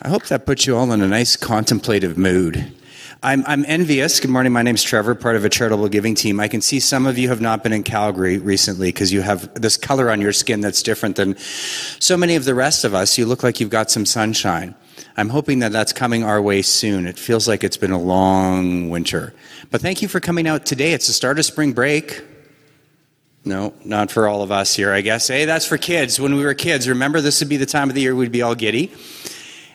I hope that puts you all in a nice contemplative mood. I'm, I'm envious. Good morning. My name's Trevor, part of a charitable giving team. I can see some of you have not been in Calgary recently because you have this color on your skin that's different than so many of the rest of us. You look like you've got some sunshine. I'm hoping that that's coming our way soon. It feels like it's been a long winter. But thank you for coming out today. It's the start of spring break. No, not for all of us here, I guess. Hey, that's for kids. When we were kids, remember this would be the time of the year we'd be all giddy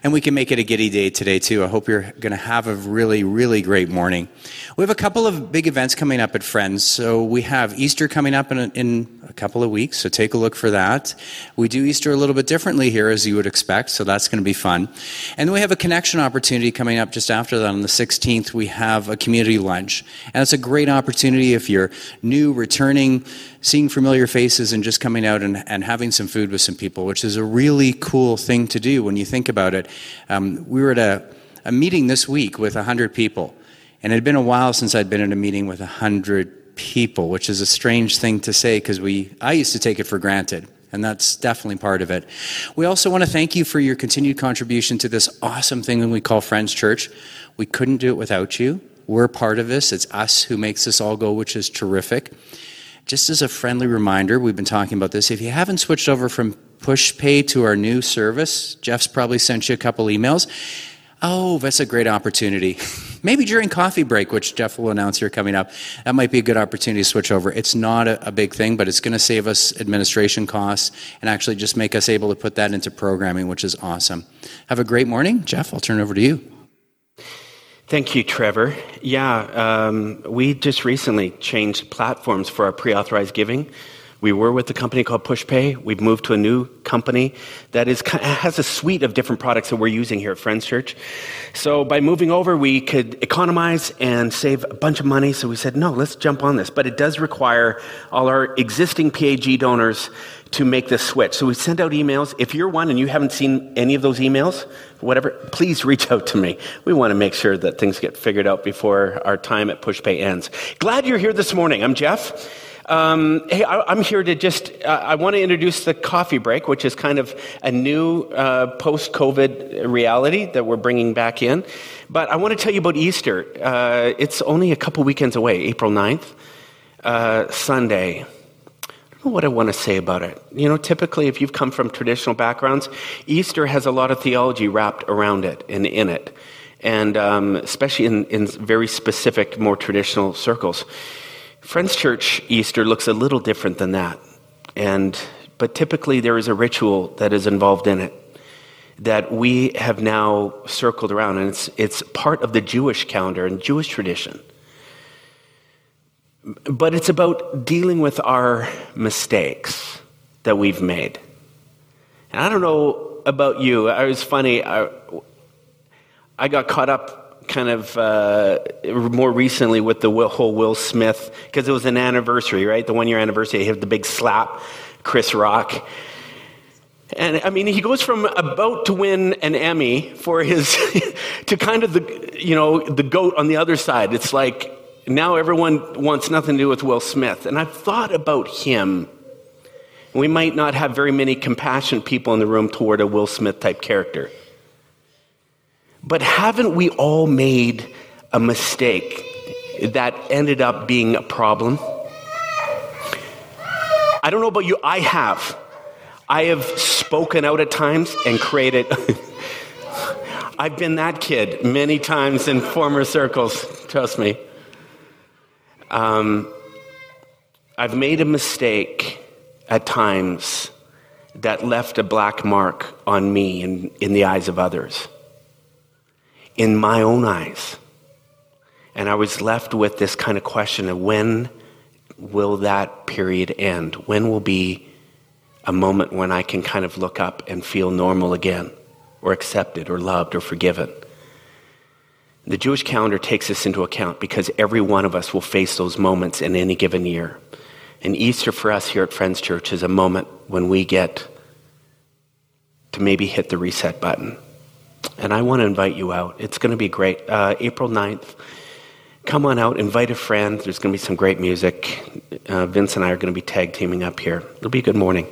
and we can make it a giddy day today too. I hope you're going to have a really, really great morning. We have a couple of big events coming up at Friends. So we have Easter coming up in a, in a couple of weeks. So take a look for that. We do Easter a little bit differently here, as you would expect. So that's going to be fun. And then we have a connection opportunity coming up just after that on the 16th. We have a community lunch, and it's a great opportunity if you're new, returning seeing familiar faces and just coming out and, and having some food with some people, which is a really cool thing to do when you think about it. Um, we were at a, a meeting this week with 100 people, and it had been a while since I'd been in a meeting with 100 people, which is a strange thing to say because we I used to take it for granted. And that's definitely part of it. We also want to thank you for your continued contribution to this awesome thing that we call Friends Church. We couldn't do it without you. We're part of this. It's us who makes this all go, which is terrific. Just as a friendly reminder, we've been talking about this. If you haven't switched over from PushPay to our new service, Jeff's probably sent you a couple emails. Oh, that's a great opportunity. Maybe during coffee break, which Jeff will announce here coming up, that might be a good opportunity to switch over. It's not a, a big thing, but it's going to save us administration costs and actually just make us able to put that into programming, which is awesome. Have a great morning. Jeff, I'll turn it over to you. Thank you, Trevor. Yeah, um, we just recently changed platforms for our pre authorized giving. We were with a company called PushPay. We've moved to a new company that is, has a suite of different products that we're using here at Friends Church. So by moving over, we could economize and save a bunch of money. So we said, no, let's jump on this. But it does require all our existing PAG donors to make this switch. So we send out emails. If you're one and you haven't seen any of those emails, whatever, please reach out to me. We want to make sure that things get figured out before our time at PushPay ends. Glad you're here this morning. I'm Jeff. Um, hey, I, am here to just, uh, I want to introduce the coffee break, which is kind of a new uh, post COVID reality that we're bringing back in. But I want to tell you about Easter. Uh, it's only a couple weekends away, April 9th, uh, Sunday what I want to say about it. You know, typically, if you've come from traditional backgrounds, Easter has a lot of theology wrapped around it and in it, and um, especially in, in very specific, more traditional circles. Friends Church Easter looks a little different than that, and but typically there is a ritual that is involved in it that we have now circled around, and it's it's part of the Jewish calendar and Jewish tradition. But it's about dealing with our mistakes that we've made. And I don't know about you. It was funny. I, I got caught up kind of uh, more recently with the whole Will Smith, because it was an anniversary, right? The one year anniversary. He had the big slap, Chris Rock. And I mean, he goes from about to win an Emmy for his, to kind of the, you know, the goat on the other side. It's like, now everyone wants nothing to do with Will Smith. And I've thought about him. We might not have very many compassionate people in the room toward a Will Smith type character. But haven't we all made a mistake that ended up being a problem? I don't know about you, I have. I have spoken out at times and created. I've been that kid many times in former circles, trust me. Um, I've made a mistake at times that left a black mark on me in, in the eyes of others, in my own eyes. And I was left with this kind of question of when will that period end? When will be a moment when I can kind of look up and feel normal again, or accepted, or loved, or forgiven? The Jewish calendar takes this into account because every one of us will face those moments in any given year. And Easter for us here at Friends Church is a moment when we get to maybe hit the reset button. And I want to invite you out. It's going to be great. Uh, April 9th, come on out, invite a friend. There's going to be some great music. Uh, Vince and I are going to be tag teaming up here. It'll be a good morning.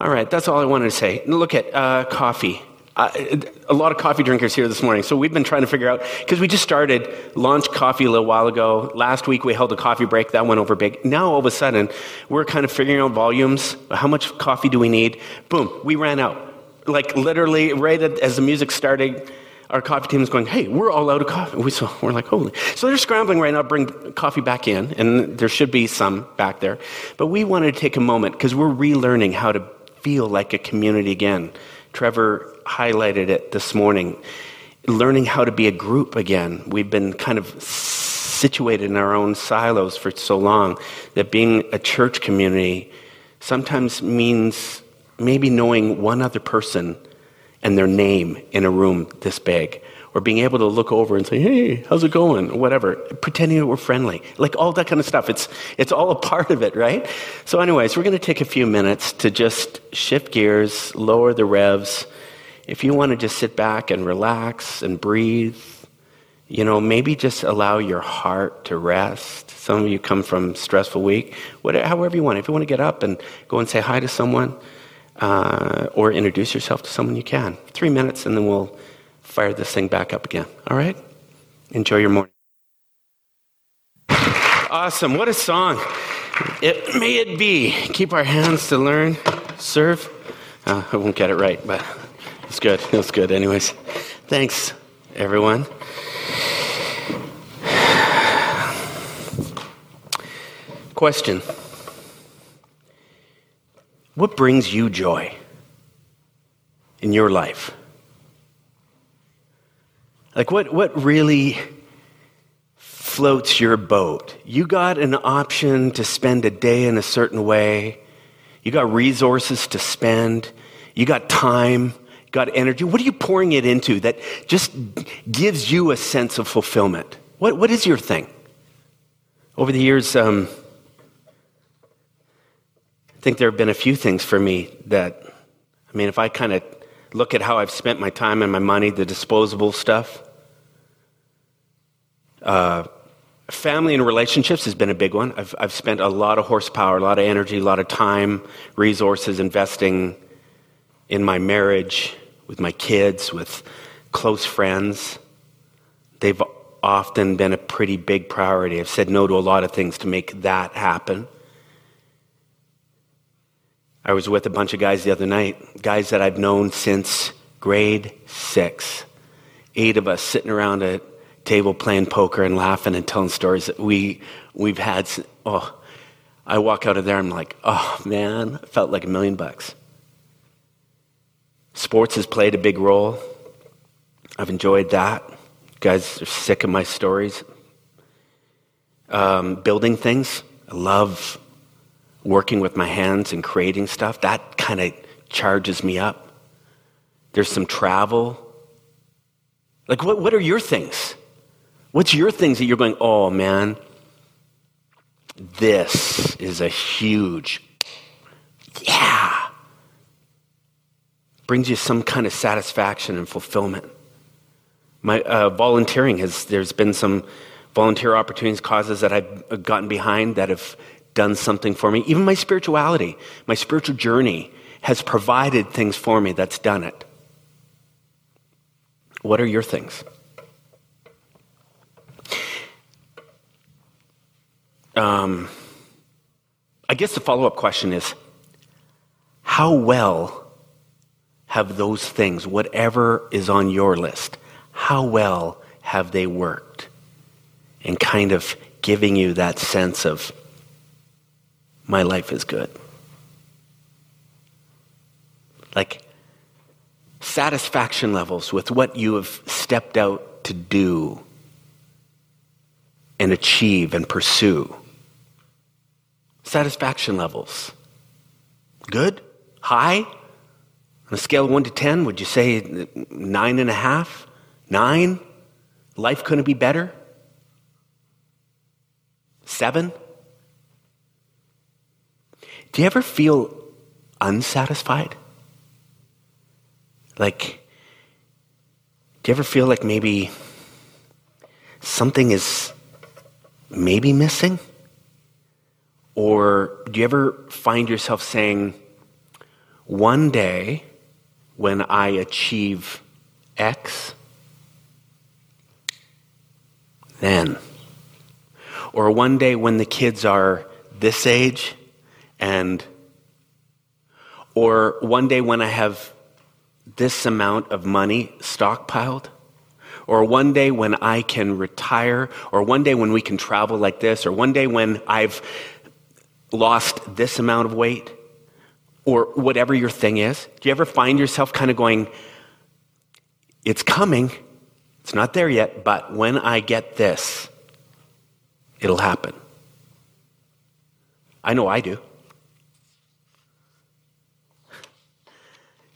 All right, that's all I wanted to say. Look at uh, coffee. I, a lot of coffee drinkers here this morning. So we've been trying to figure out, because we just started, launched coffee a little while ago. Last week we held a coffee break. That went over big. Now all of a sudden, we're kind of figuring out volumes. How much coffee do we need? Boom, we ran out. Like literally, right as the music started, our coffee team is going, hey, we're all out of coffee. We, so we're like, holy. So they're scrambling right now bring coffee back in, and there should be some back there. But we wanted to take a moment because we're relearning how to feel like a community again. Trevor highlighted it this morning. Learning how to be a group again. We've been kind of situated in our own silos for so long that being a church community sometimes means maybe knowing one other person and their name in a room this big or being able to look over and say, hey, how's it going? whatever, pretending that we're friendly, like all that kind of stuff. It's, it's all a part of it, right? So, anyways, we're going to take a few minutes to just shift gears, lower the revs. If you want to just sit back and relax and breathe, you know, maybe just allow your heart to rest. Some of you come from stressful week, whatever, however you want. If you want to get up and go and say hi to someone uh, or introduce yourself to someone, you can. Three minutes, and then we'll fire this thing back up again. All right? Enjoy your morning. Awesome. What a song. It, may it be. Keep our hands to learn, serve. Uh, I won't get it right, but it's good. It's good, anyways. Thanks, everyone. Question What brings you joy in your life? Like, what, what really floats your boat? You got an option to spend a day in a certain way, you got resources to spend, you got time, you got energy. What are you pouring it into that just gives you a sense of fulfillment? What, what is your thing? Over the years, um, I think there have been a few things for me that, I mean, if I kind of look at how I've spent my time and my money, the disposable stuff, uh, family and relationships has been a big one. I've, I've spent a lot of horsepower, a lot of energy, a lot of time, resources investing in my marriage, with my kids, with close friends. They've often been a pretty big priority. I've said no to a lot of things to make that happen. I was with a bunch of guys the other night, guys that I've known since grade six. Eight of us sitting around a table playing poker and laughing and telling stories that we, we've had. Oh, I walk out of there, I'm like, oh man, it felt like a million bucks. Sports has played a big role. I've enjoyed that. You guys are sick of my stories. Um, building things. I love working with my hands and creating stuff. That kind of charges me up. There's some travel. Like, what, what are your things? What's your things that you're going, oh man, this is a huge, yeah. Brings you some kind of satisfaction and fulfillment. My uh, volunteering has, there's been some volunteer opportunities, causes that I've gotten behind that have done something for me. Even my spirituality, my spiritual journey has provided things for me that's done it. What are your things? Um, I guess the follow up question is how well have those things, whatever is on your list, how well have they worked in kind of giving you that sense of my life is good? Like satisfaction levels with what you have stepped out to do and achieve and pursue satisfaction levels? Good? High? On a scale of 1 to 10, would you say nine and a half? Nine? Life couldn't be better? Seven? Do you ever feel unsatisfied? Like, do you ever feel like maybe something is maybe missing? Or do you ever find yourself saying, one day, when I achieve X, then. Or one day when the kids are this age, and, or one day when I have this amount of money stockpiled, or one day when I can retire, or one day when we can travel like this, or one day when I've lost this amount of weight, or whatever your thing is. Do you ever find yourself kind of going, it's coming, it's not there yet, but when I get this, it'll happen? I know I do.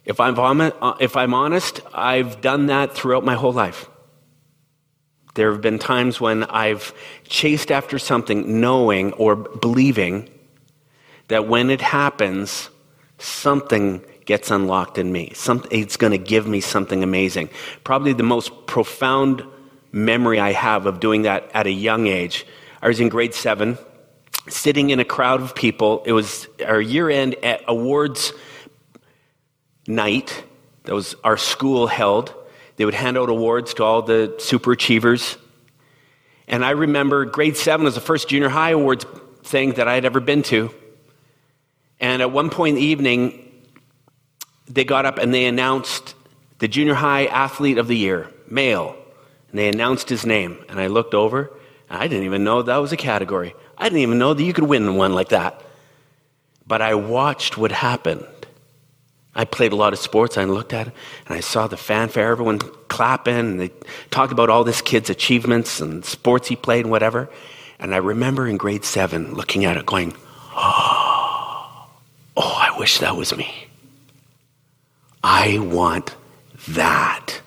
If I'm, if I'm honest, I've done that throughout my whole life. There have been times when I've chased after something knowing or believing that when it happens, something gets unlocked in me. Some, it's going to give me something amazing. Probably the most profound memory I have of doing that at a young age. I was in grade seven, sitting in a crowd of people. It was our year end awards night that was our school held. They would hand out awards to all the super achievers. And I remember grade seven was the first junior high awards thing that I had ever been to. And at one point in the evening, they got up and they announced the junior high athlete of the year, male. And they announced his name. And I looked over, I didn't even know that was a category. I didn't even know that you could win one like that. But I watched what happened. I played a lot of sports. I looked at it and I saw the fanfare, everyone clapping, and they talked about all this kid's achievements and sports he played and whatever. And I remember in grade seven looking at it going, wish that was me. I want that.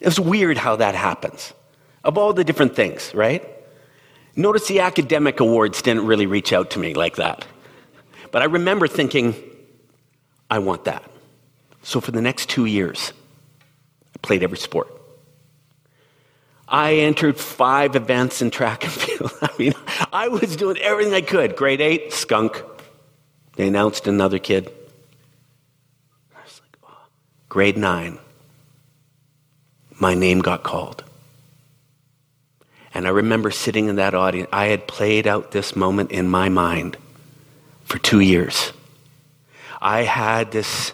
It was weird how that happens. Of all the different things, right? Notice the academic awards didn't really reach out to me like that. But I remember thinking, I want that. So for the next two years, I played every sport. I entered five events in track and field. I mean, I was doing everything I could. Grade eight, skunk. They announced another kid. I was like, oh. Grade nine, my name got called. And I remember sitting in that audience. I had played out this moment in my mind for two years. I had this,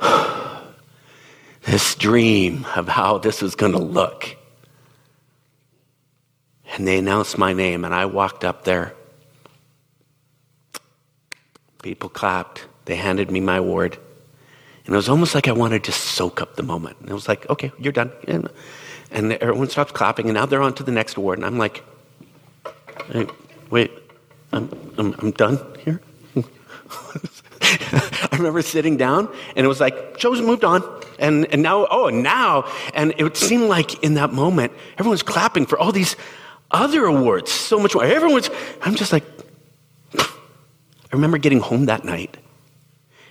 this dream of how this was going to look. And they announced my name, and I walked up there. People clapped. They handed me my award. And it was almost like I wanted to soak up the moment. And it was like, okay, you're done. And, and everyone stops clapping, and now they're on to the next award. And I'm like, hey, wait, I'm, I'm, I'm done here? I remember sitting down and it was like, show's moved on. And, and now, oh, now. And it seemed like in that moment, everyone's clapping for all these other awards so much more. Everyone's, I'm just like, I remember getting home that night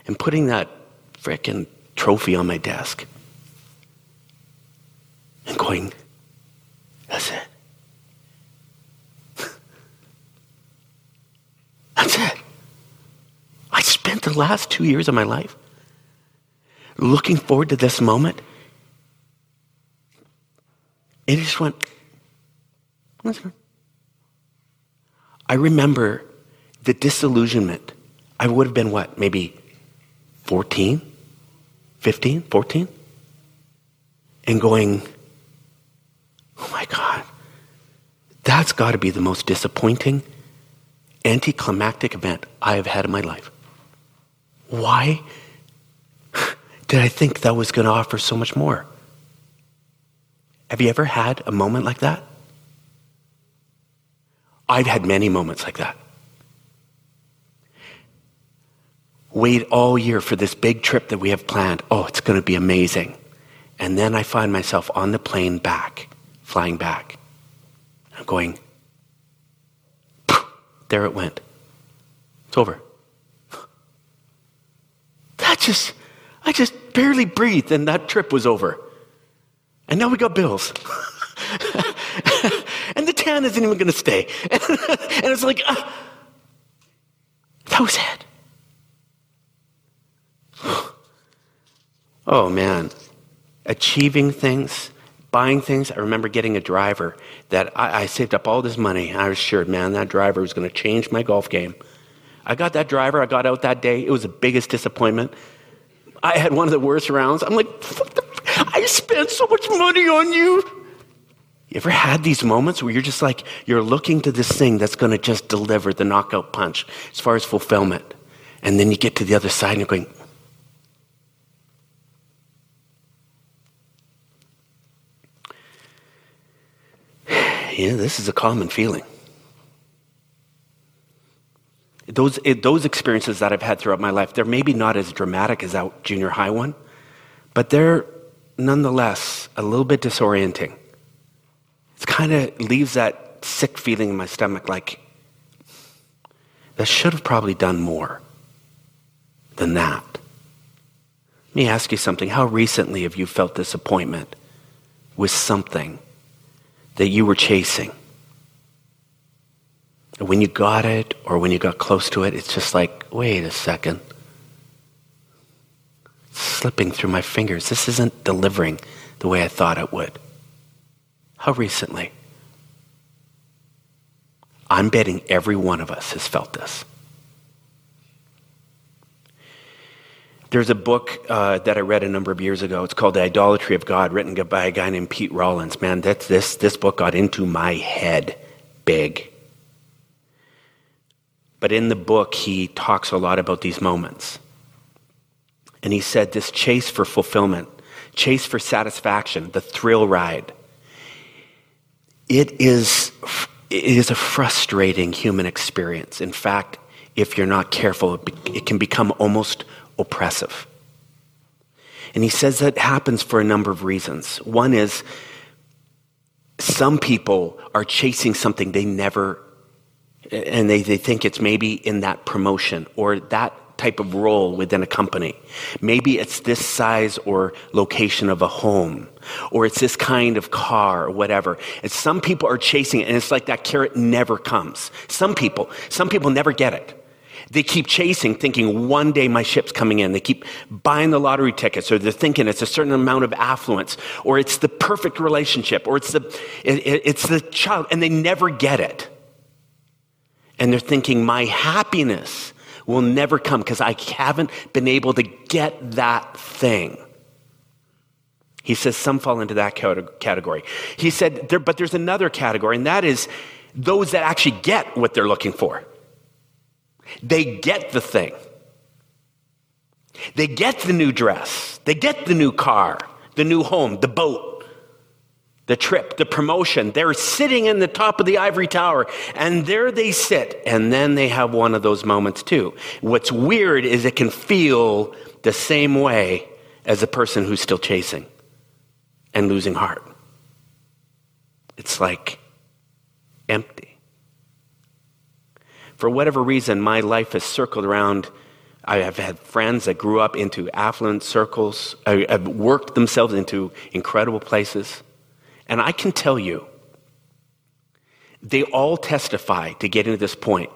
and putting that frickin' trophy on my desk and going, that's it. That's it. I spent the last two years of my life looking forward to this moment. And it just went, I remember the disillusionment. I would have been what, maybe 14, 15, 14? And going, oh my God, that's got to be the most disappointing, anticlimactic event I have had in my life. Why did I think that was going to offer so much more? Have you ever had a moment like that? I've had many moments like that. Wait all year for this big trip that we have planned. Oh, it's going to be amazing. And then I find myself on the plane back, flying back. I'm going, there it went. It's over. That just, I just barely breathed and that trip was over. And now we got bills. and the tan isn't even going to stay. and it's like, uh, that was it. Oh man, achieving things, buying things. I remember getting a driver that I, I saved up all this money. I was sure, man, that driver was going to change my golf game. I got that driver. I got out that day. It was the biggest disappointment. I had one of the worst rounds. I'm like, I spent so much money on you. You ever had these moments where you're just like, you're looking to this thing that's going to just deliver the knockout punch as far as fulfillment. And then you get to the other side and you're going, yeah, this is a common feeling. Those, eh, those experiences that I've had throughout my life, they're maybe not as dramatic as that junior high one, but they're nonetheless a little bit disorienting. It kind of leaves that sick feeling in my stomach like, that should have probably done more than that. Let me ask you something. How recently have you felt disappointment with something that you were chasing? And when you got it or when you got close to it, it's just like, wait a second. It's slipping through my fingers. This isn't delivering the way I thought it would. How recently? I'm betting every one of us has felt this. There's a book uh, that I read a number of years ago. It's called The Idolatry of God, written by a guy named Pete Rollins. Man, that's, this, this book got into my head big. But in the book, he talks a lot about these moments. And he said this chase for fulfillment, chase for satisfaction, the thrill ride, it is, it is a frustrating human experience. In fact, if you're not careful, it can become almost oppressive. And he says that happens for a number of reasons. One is some people are chasing something they never, and they, they think it's maybe in that promotion or that type of role within a company. Maybe it's this size or location of a home, or it's this kind of car or whatever. And some people are chasing it, and it's like that carrot never comes. Some people, some people never get it. They keep chasing, thinking one day my ship's coming in. They keep buying the lottery tickets, or they're thinking it's a certain amount of affluence, or it's the perfect relationship, or it's the, it, it, it's the child, and they never get it. And they're thinking my happiness will never come because I haven't been able to get that thing. He says some fall into that category. He said, there, but there's another category, and that is those that actually get what they're looking for. They get the thing. They get the new dress. They get the new car, the new home, the boat, the trip, the promotion. They're sitting in the top of the ivory tower, and there they sit. And then they have one of those moments too. What's weird is it can feel the same way as a person who's still chasing and losing heart. It's like empty for whatever reason, my life has circled around. I have had friends that grew up into affluent circles, uh, have worked themselves into incredible places. And I can tell you, they all testify to getting to this point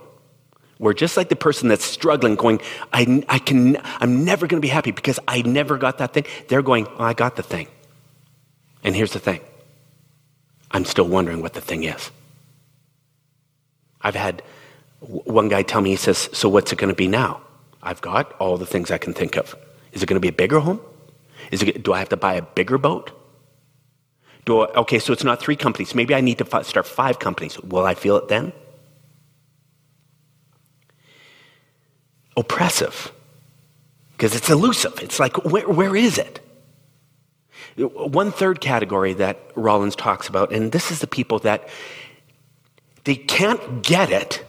where just like the person that's struggling, going, I, I can, I'm never going to be happy because I never got that thing, they're going, oh, I got the thing. And here's the thing I'm still wondering what the thing is. I've had one guy tell me, he says, So what's it going to be now? I've got all the things I can think of. Is it going to be a bigger home? Is it, do I have to buy a bigger boat? Do I, okay, so it's not three companies. Maybe I need to f- start five companies. Will I feel it then? Oppressive. Because it's elusive. It's like, where, where is it? One third category that Rollins talks about, and this is the people that they can't get it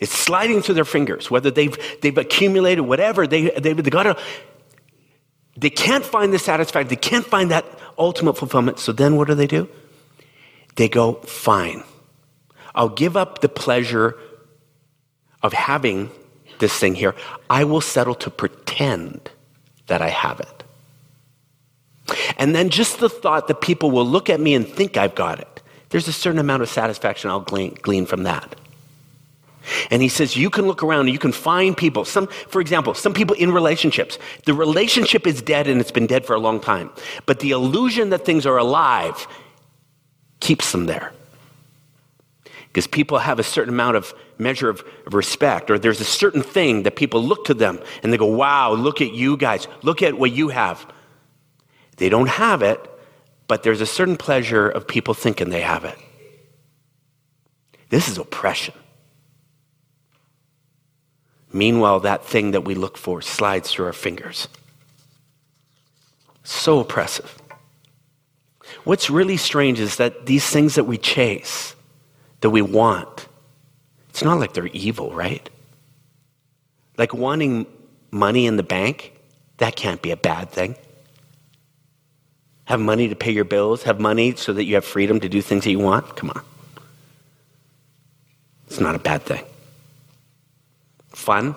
it's sliding through their fingers, whether they've, they've accumulated whatever, they, they got to, they can't find the satisfaction, they can't find that ultimate fulfillment. So then what do they do? They go, fine, I'll give up the pleasure of having this thing here. I will settle to pretend that I have it. And then just the thought that people will look at me and think I've got it, there's a certain amount of satisfaction I'll glean, glean from that. And he says, you can look around and you can find people. Some, for example, some people in relationships. The relationship is dead and it's been dead for a long time. But the illusion that things are alive keeps them there. Because people have a certain amount of measure of, of respect, or there's a certain thing that people look to them and they go, wow, look at you guys. Look at what you have. They don't have it, but there's a certain pleasure of people thinking they have it. This is oppression. Meanwhile, that thing that we look for slides through our fingers. So oppressive. What's really strange is that these things that we chase, that we want, it's not like they're evil, right? Like wanting money in the bank, that can't be a bad thing. Have money to pay your bills, have money so that you have freedom to do things that you want. Come on. It's not a bad thing fun,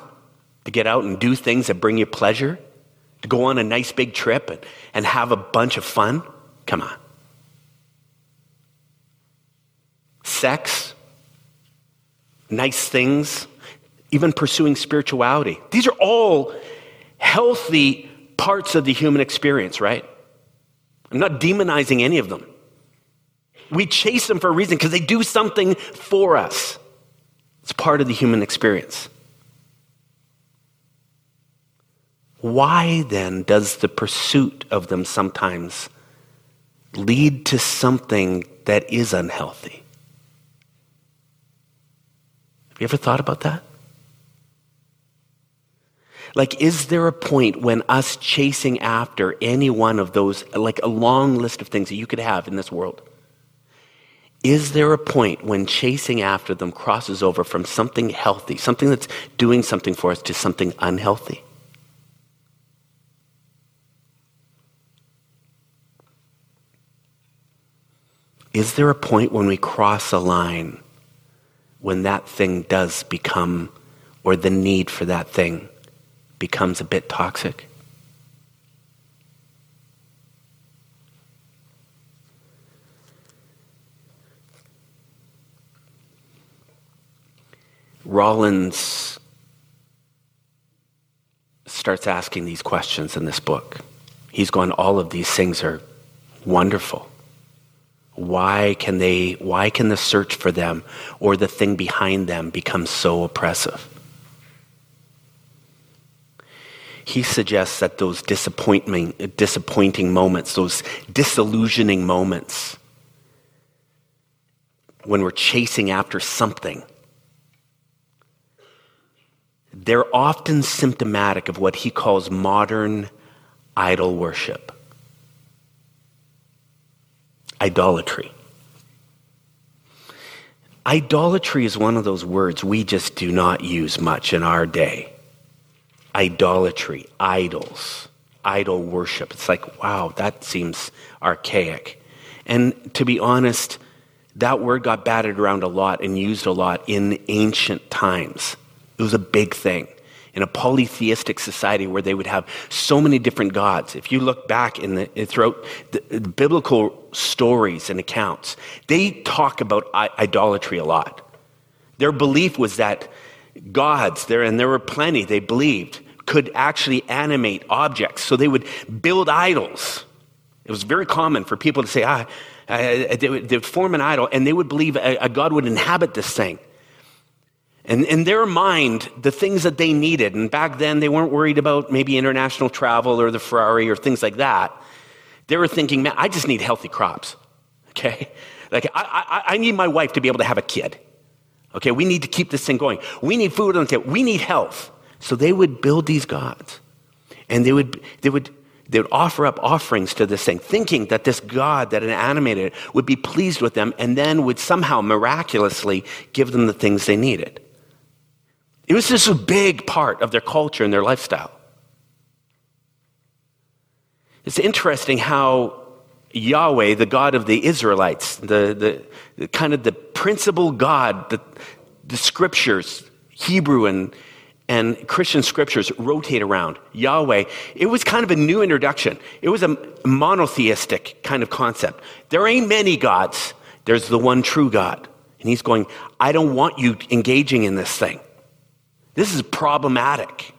to get out and do things that bring you pleasure, to go on a nice big trip and, and have a bunch of fun. Come on. Sex, nice things, even pursuing spirituality. These are all healthy parts of the human experience, right? I'm not demonizing any of them. We chase them for a reason because they do something for us. It's part of the human experience. Why then does the pursuit of them sometimes lead to something that is unhealthy? Have you ever thought about that? Like, is there a point when us chasing after any one of those, like a long list of things that you could have in this world, is there a point when chasing after them crosses over from something healthy, something that's doing something for us, to something unhealthy? Is there a point when we cross a line when that thing does become, or the need for that thing becomes a bit toxic? Rollins starts asking these questions in this book. He's going, all of these things are wonderful. Why can they why can the search for them or the thing behind them become so oppressive? He suggests that those disappointing, disappointing moments, those disillusioning moments, when we're chasing after something, they're often symptomatic of what he calls modern idol worship idolatry. Idolatry is one of those words we just do not use much in our day. Idolatry, idols, idol worship. It's like, wow, that seems archaic. And to be honest, that word got batted around a lot and used a lot in ancient times. It was a big thing in a polytheistic society where they would have so many different gods. If you look back in the, throughout the, the biblical stories and accounts, they talk about idolatry a lot. Their belief was that gods, there and there were plenty, they believed, could actually animate objects. So they would build idols. It was very common for people to say, ah, they, would, they, would, form an idol, and they would believe a, a God would inhabit this thing. And in their mind, the things that they needed, and back then they weren't worried about maybe international travel or the Ferrari or things like that. They were thinking, man, I just need healthy crops. Okay? Like, I, I, I need my wife to be able to have a kid. Okay? We need to keep this thing going. We need food on the table. We need health. So they would build these gods. And they would, they would, they would offer up offerings to this thing, thinking that this God that had animated it would be pleased with them and then would somehow miraculously give them the things they needed. It was just a big part of their culture and their lifestyle. It's interesting how Yahweh, the God of the Israelites, the, the, the kind of the principal God that the scriptures, Hebrew and, and Christian scriptures rotate around, Yahweh, it was kind of a new introduction. It was a monotheistic kind of concept. There ain't many gods, there's the one true God. And he's going, I don't want you engaging in this thing. This is problematic.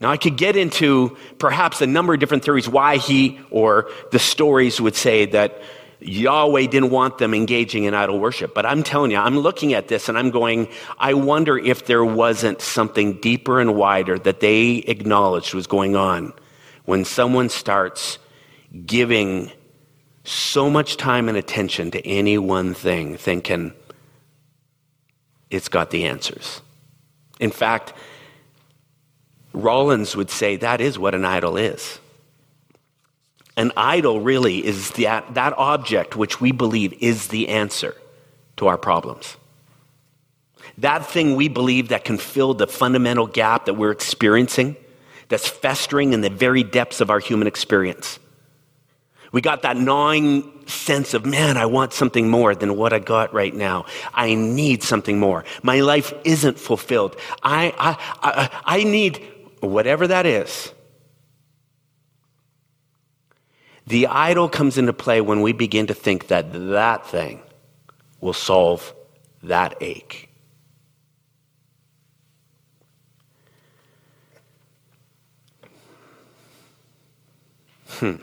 Now, I could get into perhaps a number of different theories why he or the stories would say that Yahweh didn't want them engaging in idol worship. But I'm telling you, I'm looking at this and I'm going, I wonder if there wasn't something deeper and wider that they acknowledged was going on when someone starts giving so much time and attention to any one thing, thinking it's got the answers. In fact, Rollins would say that is what an idol is. An idol really is that, that object which we believe is the answer to our problems. That thing we believe that can fill the fundamental gap that we're experiencing, that's festering in the very depths of our human experience. We got that gnawing sense of, man, I want something more than what I got right now. I need something more. My life isn't fulfilled. I, I, I, I need whatever that is. The idol comes into play when we begin to think that that thing will solve that ache. Hmm.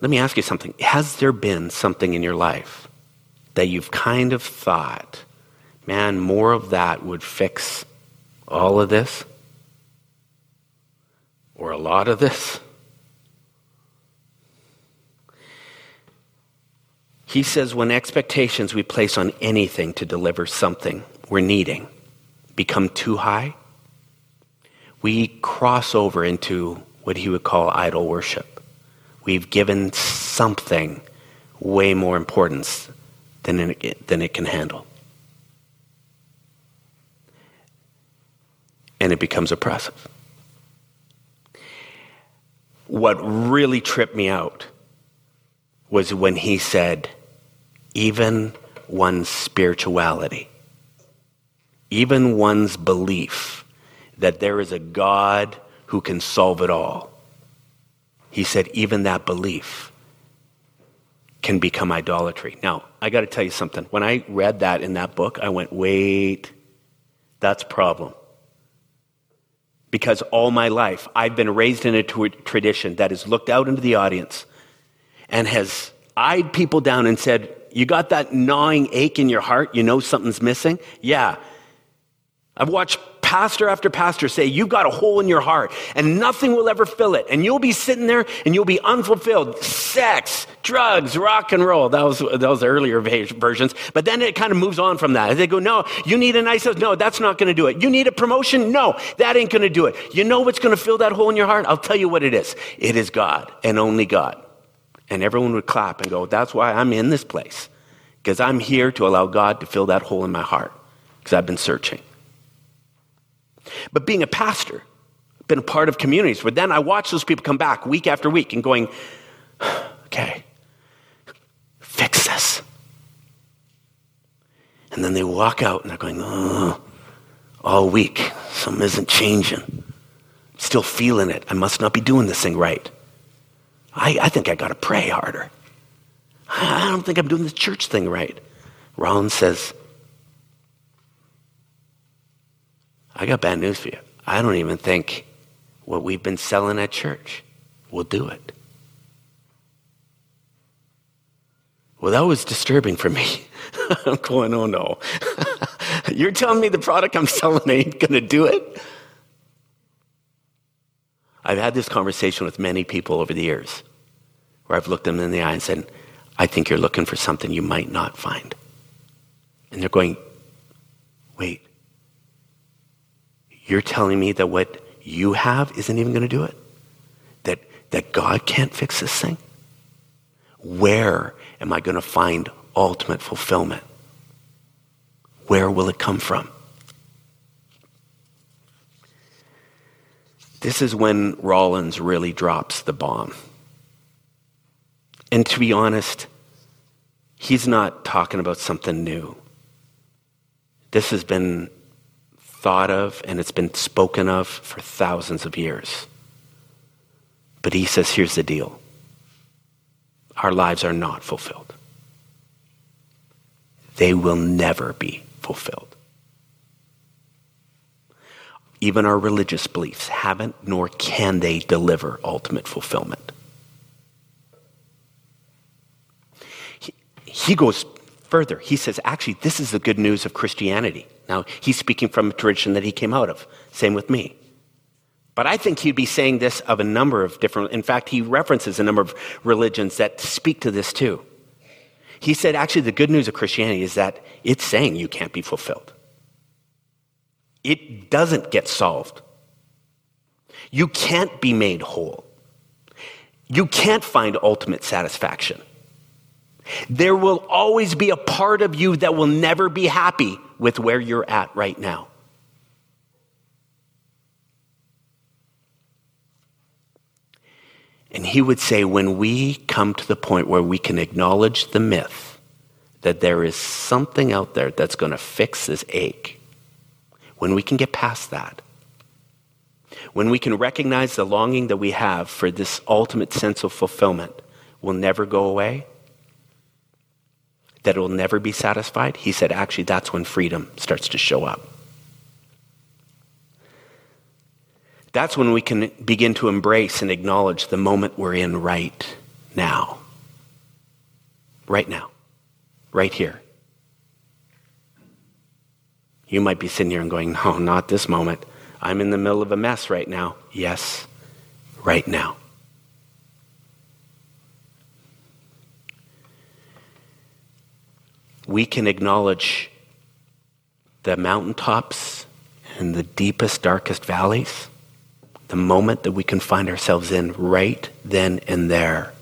Let me ask you something. Has there been something in your life that you've kind of thought, man, more of that would fix all of this? Or a lot of this? He says when expectations we place on anything to deliver something we're needing become too high, we cross over into what he would call idol worship. We've given something way more importance than it, than it can handle. And it becomes oppressive. What really tripped me out was when he said, even one's spirituality, even one's belief that there is a God who can solve it all he said, even that belief can become idolatry. Now, I got to tell you something. When I read that in that book, I went, wait, that's problem. Because all my life, I've been raised in a tradition that has looked out into the audience and has eyed people down and said, You got that gnawing ache in your heart? You know something's missing? Yeah. I've watched pastor after pastor say, You've got a hole in your heart and nothing will ever fill it. And you'll be sitting there and you'll be unfulfilled. Sex, drugs, rock and roll. That was, earlier versions. But then it kind of moves on from that. They go, No, you need a nice house. No, that's not going to do it. You need a promotion. No, that ain't going to do it. You know what's going to fill that hole in your heart? I'll tell you what it is it is God and only God. And everyone would clap and go, That's why I'm in this place. Because I'm here to allow God to fill that hole in my heart. Because I've been searching. But being a pastor, been a part of communities where then I watch those people come back week after week and going, okay, fix this. And then they walk out and they're going, oh, all week, something isn't changing. Still feeling it. I must not be doing this thing right. I, I think I got to pray harder. I don't think I'm doing the church thing right. Rollins says, I got bad news for you. I don't even think what we've been selling at church will do it. Well, that was disturbing for me. I'm going, oh no. You're telling me the product I'm selling ain't going to do it? I've had this conversation with many people over the years where I've looked them in the eye and said, I think you're looking for something you might not find. And they're going, wait, you're telling me that what you have isn't even going to do it? That, that God can't fix this thing? Where am I going to find ultimate fulfillment? Where will it come from? This is when Rollins really drops the bomb. And to be honest, he's not talking about something new. This has been thought of and it's been spoken of for thousands of years. But he says, here's the deal our lives are not fulfilled. They will never be fulfilled. Even our religious beliefs haven't, nor can they deliver ultimate fulfillment. He, goes further. He says, actually, this is the good news of Christianity. Now, he's speaking from a tradition that he came out of. Same with me. But I think he'd be saying this of a number of different, in fact, he references a number of religions that speak to this too. He said, actually, the good news of Christianity is that it's saying you can't be fulfilled. It doesn't get solved. You can't be made whole. You can't find ultimate satisfaction. There will always be a part of you that will never be happy with where you're at right now. And he would say, when we come to the point where we can acknowledge the myth that there is something out there that's going to fix this ache, when we can get past that, when we can recognize the longing that we have for this ultimate sense of fulfillment will never go away, that it will never be satisfied, he said, actually, that's when freedom starts to show up. That's when we can begin to embrace and acknowledge the moment we're in right now. Right now. Right here. You might be sitting here and going, No, not this moment. I'm in the middle of a mess right now. Yes, right now. We can acknowledge the mountaintops and the deepest, darkest valleys the moment that we can find ourselves in right then and there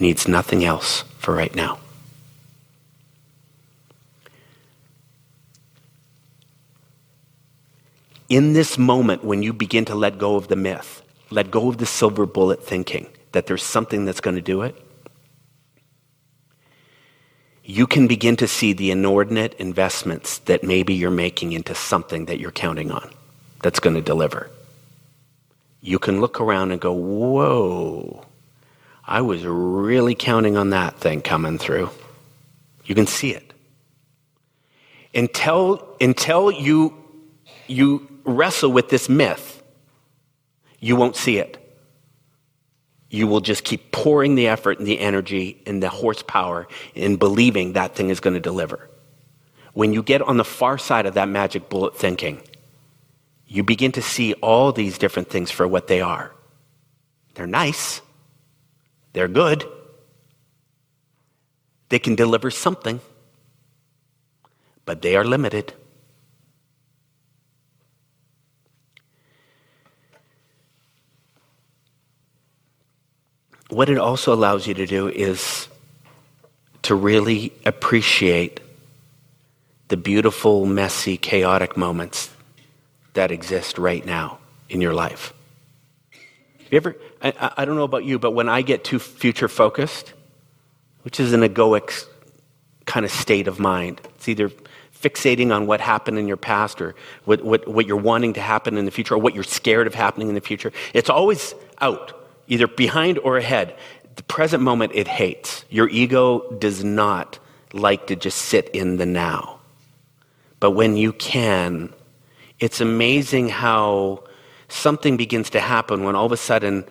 needs nothing else for right now. In this moment, when you begin to let go of the myth, let go of the silver bullet thinking that there's something that's going to do it, you can begin to see the inordinate investments that maybe you're making into something that you're counting on that's going to deliver you can look around and go, whoa, I was really counting on that thing coming through. You can see it. Until, until you, you wrestle with this myth, you won't see it. You will just keep pouring the effort and the energy and the horsepower in believing that thing is going to deliver. When you get on the far side of that magic bullet thinking, you begin to see all these different things for what they are. They're nice, they're good, they can deliver something, but they are limited. What it also allows you to do is to really appreciate the beautiful, messy, chaotic moments that exist right now in your life. Have you ever, I, I don't know about you, but when I get too future focused, which is an egoic kind of state of mind, it's either fixating on what happened in your past or what, what, what you're wanting to happen in the future or what you're scared of happening in the future. It's always out, either behind or ahead. The present moment it hates. Your ego does not like to just sit in the now. But when you can it's amazing how something begins to happen when all of a sudden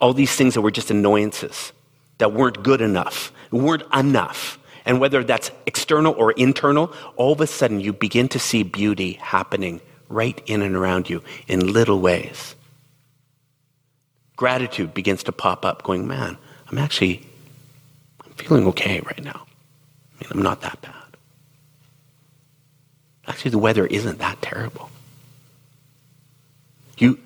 all these things that were just annoyances, that weren't good enough, weren't enough. And whether that's external or internal, all of a sudden you begin to see beauty happening right in and around you in little ways. Gratitude begins to pop up, going, man, I'm actually I'm feeling okay right now. I mean, I'm not that bad. Actually, the weather isn't that terrible. You,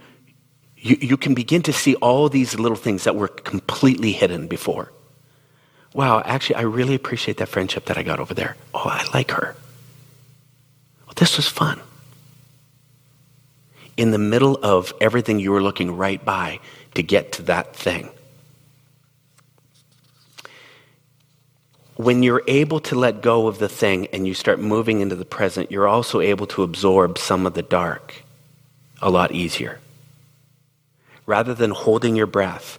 you, you can begin to see all these little things that were completely hidden before. Wow, actually, I really appreciate that friendship that I got over there. Oh, I like her. Well, this was fun. In the middle of everything you were looking right by to get to that thing. when you're able to let go of the thing and you start moving into the present, you're also able to absorb some of the dark a lot easier. Rather than holding your breath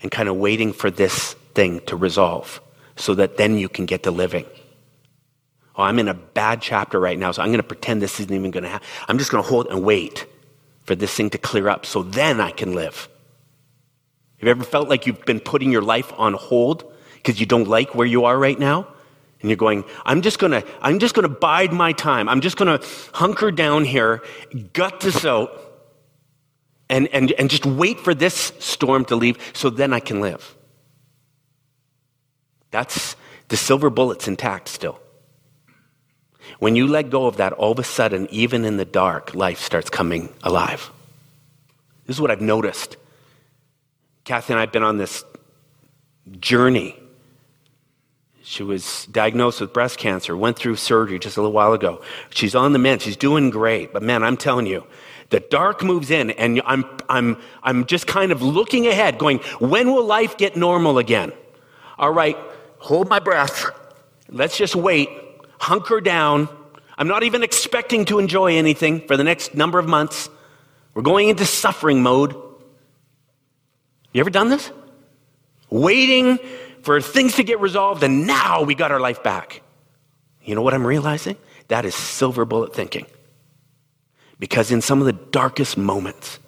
and kind of waiting for this thing to resolve so that then you can get to living. Oh, I'm in a bad chapter right now, so I'm going to pretend this isn't even going to happen. I'm just going to hold and wait for this thing to clear up so then I can live. Have you ever felt like you've been putting your life on hold because you don't like where you are right now? And you're going, I'm just gonna, I'm just gonna bide my time. I'm just gonna hunker down here, gut this out, and, and, and just wait for this storm to leave so then I can live. That's the silver bullet's intact still. When you let go of that, all of a sudden, even in the dark, life starts coming alive. This is what I've noticed. Kathy and I have been on this journey. She was diagnosed with breast cancer, went through surgery just a little while ago. She's on the mend, she's doing great. But man, I'm telling you, the dark moves in, and I'm, I'm, I'm just kind of looking ahead, going, when will life get normal again? All right, hold my breath. Let's just wait, hunker down. I'm not even expecting to enjoy anything for the next number of months. We're going into suffering mode. You ever done this? Waiting for things to get resolved, and now we got our life back. You know what I'm realizing? That is silver bullet thinking. Because in some of the darkest moments,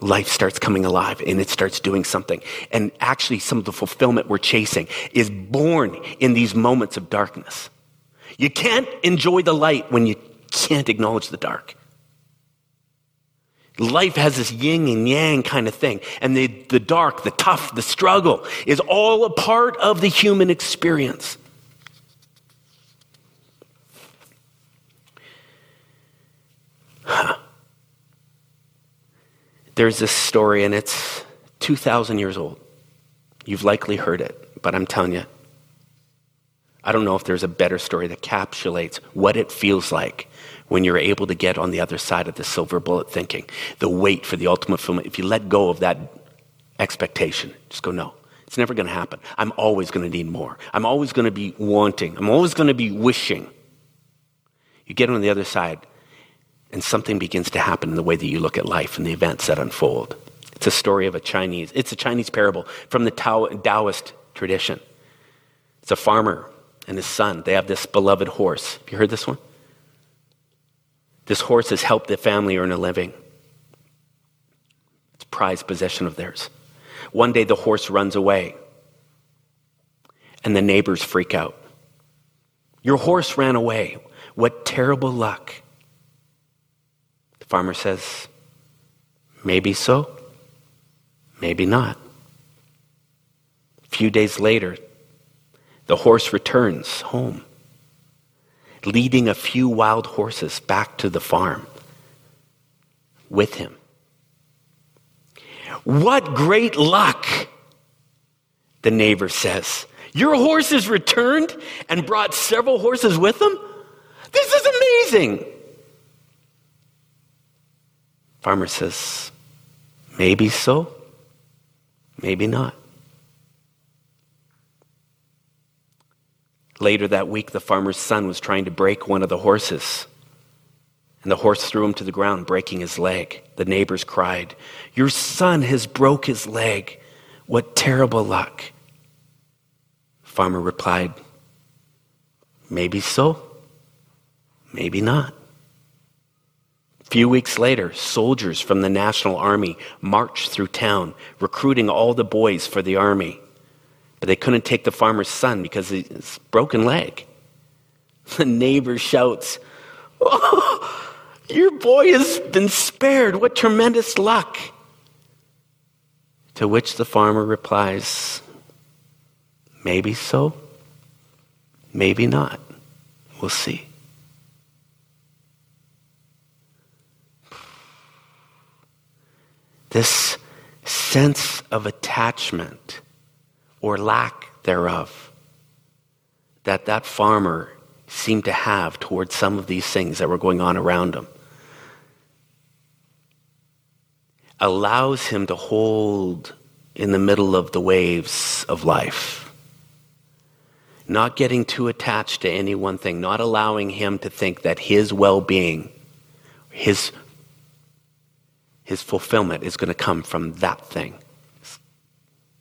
life starts coming alive and it starts doing something. And actually, some of the fulfillment we're chasing is born in these moments of darkness. You can't enjoy the light when you can't acknowledge the dark. Life has this yin and yang kind of thing. And the, the dark, the tough, the struggle is all a part of the human experience. Huh. There's this story, and it's 2,000 years old. You've likely heard it, but I'm telling you, I don't know if there's a better story that encapsulates what it feels like when you're able to get on the other side of the silver bullet thinking, the wait for the ultimate fulfillment. If you let go of that expectation, just go, no, it's never going to happen. I'm always going to need more. I'm always going to be wanting. I'm always going to be wishing. You get on the other side, and something begins to happen in the way that you look at life and the events that unfold. It's a story of a Chinese, it's a Chinese parable from the Taoist tradition. It's a farmer and his son. They have this beloved horse. Have you heard this one? This horse has helped the family earn a living. It's prized possession of theirs. One day the horse runs away, and the neighbors freak out. Your horse ran away. What terrible luck. The farmer says, Maybe so, maybe not. A few days later, the horse returns home leading a few wild horses back to the farm with him. What great luck, the neighbor says. Your horse has returned and brought several horses with them? This is amazing. Farmer says, Maybe so, maybe not. Later that week, the farmer's son was trying to break one of the horses. And the horse threw him to the ground, breaking his leg. The neighbors cried, Your son has broke his leg. What terrible luck. Farmer replied, Maybe so, maybe not. A few weeks later, soldiers from the National Army marched through town, recruiting all the boys for the army. But they couldn't take the farmer's son because of his broken leg. The neighbor shouts, Oh, your boy has been spared. What tremendous luck. To which the farmer replies, Maybe so, maybe not. We'll see. This sense of attachment or lack thereof that that farmer seemed to have towards some of these things that were going on around him allows him to hold in the middle of the waves of life. Not getting too attached to any one thing, not allowing him to think that his well being, his, his fulfillment is going to come from that thing.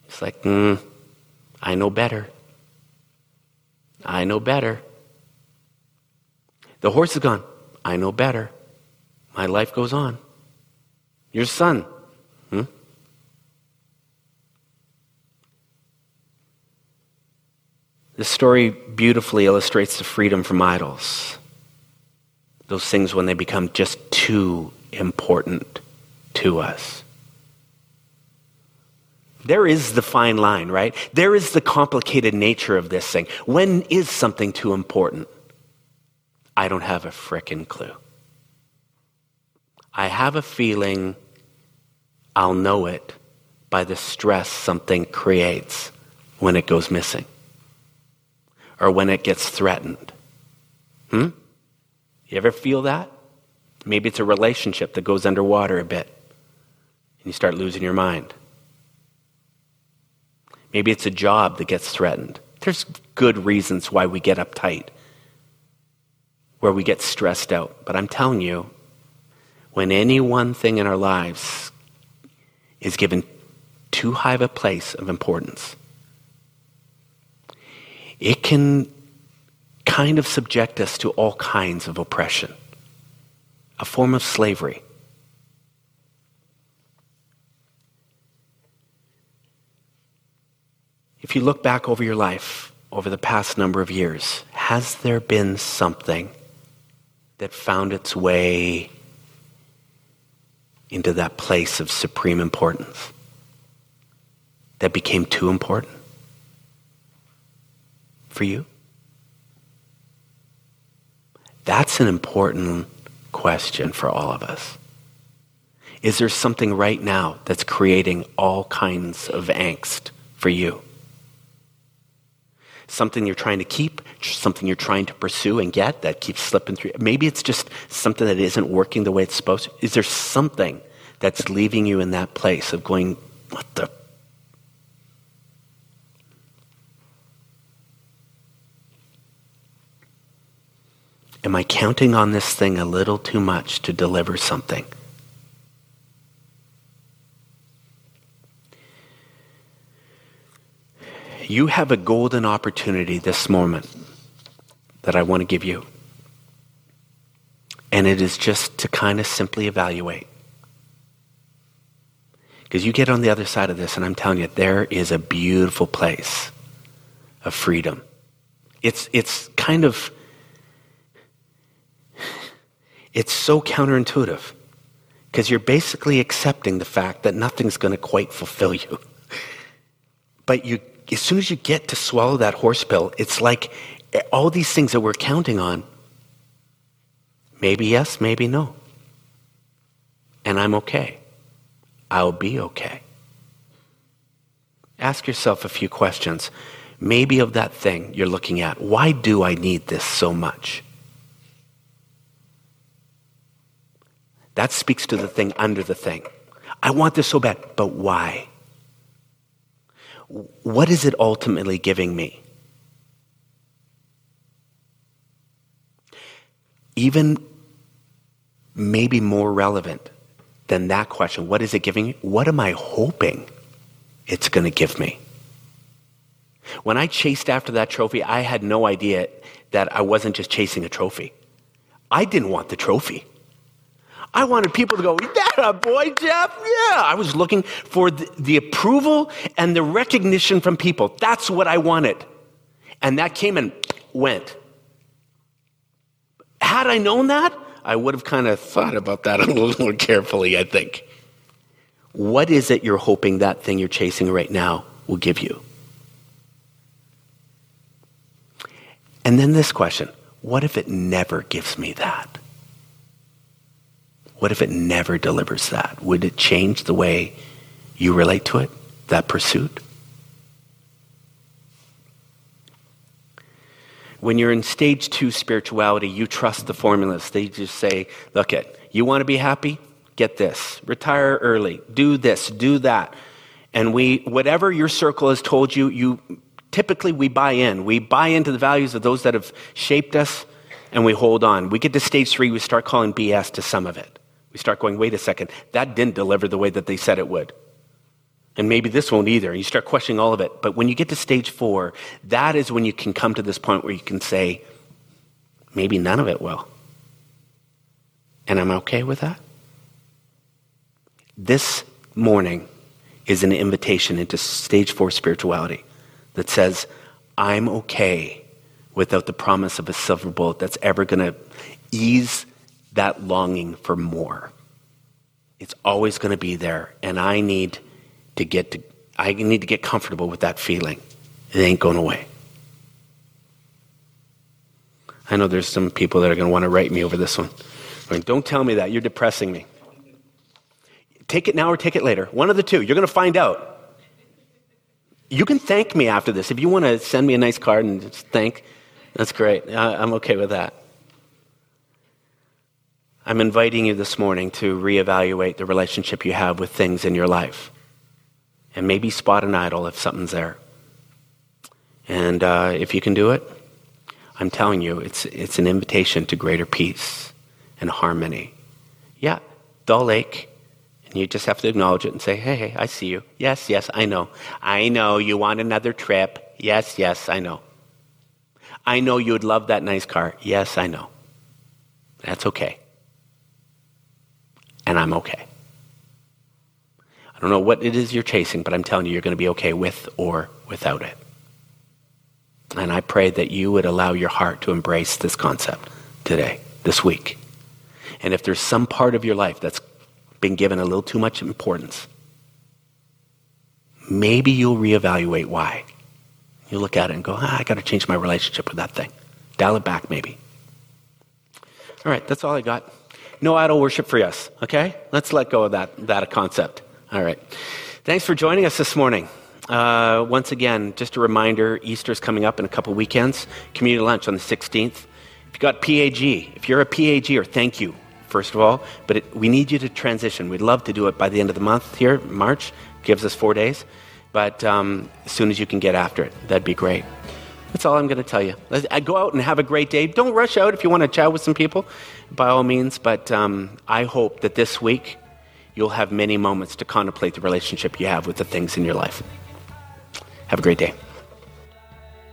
It's like, mm, I know better. I know better. The horse is gone. I know better. My life goes on. Your son. Hmm? This story beautifully illustrates the freedom from idols. Those things when they become just too important to us. There is the fine line, right? There is the complicated nature of this thing. When is something too important? I don't have a frickin' clue. I have a feeling I'll know it by the stress something creates when it goes missing or when it gets threatened. Hmm? You ever feel that? Maybe it's a relationship that goes underwater a bit and you start losing your mind. Maybe it's a job that gets threatened. There's good reasons why we get uptight, where we get stressed out. But I'm telling you, when any one thing in our lives is given too high of a place of importance, it can kind of subject us to all kinds of oppression, a form of slavery. If you look back over your life over the past number of years, has there been something that found its way into that place of supreme importance that became too important for you? That's an important question for all of us. Is there something right now that's creating all kinds of angst for you? Something you're trying to keep, something you're trying to pursue and get that keeps slipping through. Maybe it's just something that isn't working the way it's supposed to. Is there something that's leaving you in that place of going, what the? Am I counting on this thing a little too much to deliver something? You have a golden opportunity this moment that I want to give you. And it is just to kind of simply evaluate. Because you get on the other side of this, and I'm telling you, there is a beautiful place of freedom. It's, it's kind of, it's so counterintuitive because you're basically accepting the fact that nothing's going to quite fulfill you. But you as soon as you get to swallow that horse pill, it's like eh, all these things that we're counting on maybe yes, maybe no. And I'm okay. I'll be okay. Ask yourself a few questions. Maybe of that thing you're looking at. Why do I need this so much? That speaks to the thing under the thing. I want this so bad, but why? What is it ultimately giving me? Even maybe more relevant than that question, what is it giving me? What am I hoping it's going to give me? When I chased after that trophy, I had no idea that I wasn't just chasing a trophy. I didn't want the trophy. I wanted people to go, yeah, boy, Jeff, yeah. I was looking for the, the, approval and the recognition from people. That's what I wanted. And that came and went. Had I known that, I would have kind of thought about that a little more carefully, I think. What is it you're hoping that thing you're chasing right now will give you? And then this question what if it never gives me that? What if it never delivers that? Would it change the way you relate to it, that pursuit? When you're in stage two spirituality, you trust the formulas. They just say, look it, you want to be happy? Get this. Retire early. Do this, do that. And we, whatever your circle has told you, you typically we buy in. We buy into the values of those that have shaped us and we hold on. We get to stage three, we start calling BS to some of it. We start going, wait a second, that didn't deliver the way that they said it would. And maybe this won't either. And You start questioning all of it. But when you get to stage four, that is when you can come to this point where you can say, maybe none of it will. And I'm okay with that. This morning is an invitation into stage four spirituality that says, I'm okay without the promise of a silver bullet that's ever going to ease that longing for more. It's always going to be there, and I need to get to, I need to get comfortable with that feeling. It ain't going away. I know there's some people that are going to want to write me over this one. Don't tell me that. You're depressing me. Take it now or take it later. One of the two. You're going to find out. You can thank me after this. If you want to send me a nice card and just thank, that's great. I'm okay with that. I'm inviting you this morning to reevaluate the relationship you have with things in your life and maybe spot an idol if something's there. And uh, if you can do it, I'm telling you, it's, it's an invitation to greater peace and harmony. Yeah, dull ache, and you just have to acknowledge it and say, hey, hey, I see you. Yes, yes, I know. I know you want another trip. Yes, yes, I know. I know you would love that nice car. Yes, I know. That's okay. And I'm okay. I don't know what it is you're chasing, but I'm telling you, you're going to be okay with or without it. And I pray that you would allow your heart to embrace this concept today, this week. And if there's some part of your life that's been given a little too much importance, maybe you'll reevaluate why. You look at it and go, ah, I got to change my relationship with that thing. Dial it back, maybe. All right, that's all I got. No idol worship for us, okay? Let's let go of that, that concept. All right. Thanks for joining us this morning. Uh, once again, just a reminder Easter's coming up in a couple weekends. Community lunch on the 16th. If you got PAG, if you're a PAG, or thank you, first of all. But it, we need you to transition. We'd love to do it by the end of the month here, March. Gives us four days. But um, as soon as you can get after it, that'd be great. That's all I'm going to tell you. Uh, go out and have a great day. Don't rush out if you want to chat with some people, by all means. But um, I hope that this week you'll have many moments to contemplate the relationship you have with the things in your life. Have a great day.